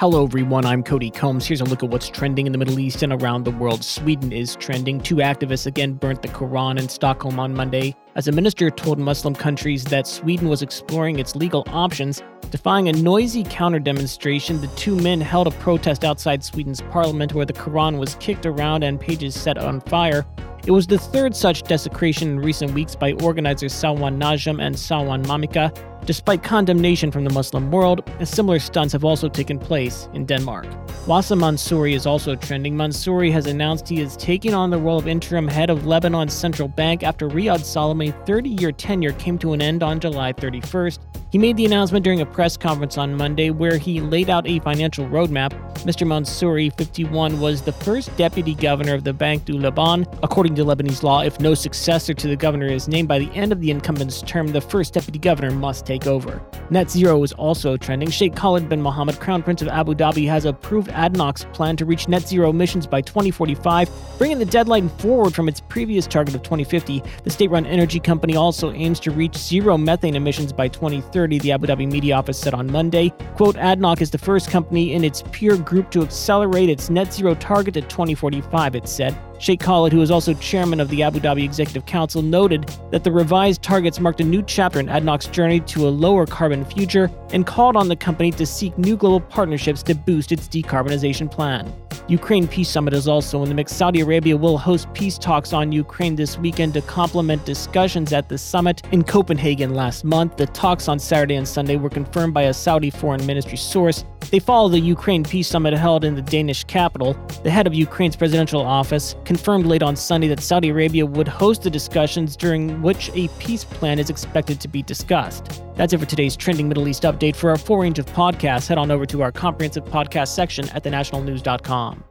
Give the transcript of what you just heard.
Hello, everyone. I'm Cody Combs. Here's a look at what's trending in the Middle East and around the world. Sweden is trending. Two activists again burnt the Quran in Stockholm on Monday as a minister told Muslim countries that Sweden was exploring its legal options. Defying a noisy counter demonstration, the two men held a protest outside Sweden's parliament where the Quran was kicked around and pages set on fire. It was the third such desecration in recent weeks by organizers Salwan Najam and Salwan Momika, Despite condemnation from the Muslim world, similar stunts have also taken place in Denmark. Wassim Mansouri is also trending. Mansouri has announced he is taking on the role of interim head of Lebanon's central bank after Riyad Salameh's 30 year tenure came to an end on July 31st. He made the announcement during a press conference on Monday where he laid out a financial roadmap. Mr. Mansouri, 51, was the first deputy governor of the Banque du Liban. According to Lebanese law, if no successor to the governor is named by the end of the incumbent's term, the first deputy governor must take over. Net zero is also trending. Sheikh Khalid bin Mohammed, Crown Prince of Abu Dhabi, has approved ADNOC's plan to reach net zero emissions by 2045, bringing the deadline forward from its previous target of 2050. The state run energy company also aims to reach zero methane emissions by 2030. 2030, the Abu Dhabi media office said on Monday. Quote, ADNOC is the first company in its peer group to accelerate its net zero target to 2045, it said. Sheikh Khalid, who is also chairman of the Abu Dhabi Executive Council, noted that the revised targets marked a new chapter in ADNOC's journey to a lower carbon future and called on the company to seek new global partnerships to boost its decarbonization plan. Ukraine Peace Summit is also in the mix. Saudi Arabia will host peace talks on Ukraine this weekend to complement discussions at the summit in Copenhagen last month. The talks on Saturday and Sunday were confirmed by a Saudi foreign ministry source. They follow the Ukraine Peace Summit held in the Danish capital. The head of Ukraine's presidential office confirmed late on Sunday that Saudi Arabia would host the discussions during which a peace plan is expected to be discussed. That's it for today's trending Middle East update. For our full range of podcasts, head on over to our comprehensive podcast section at thenationalnews.com.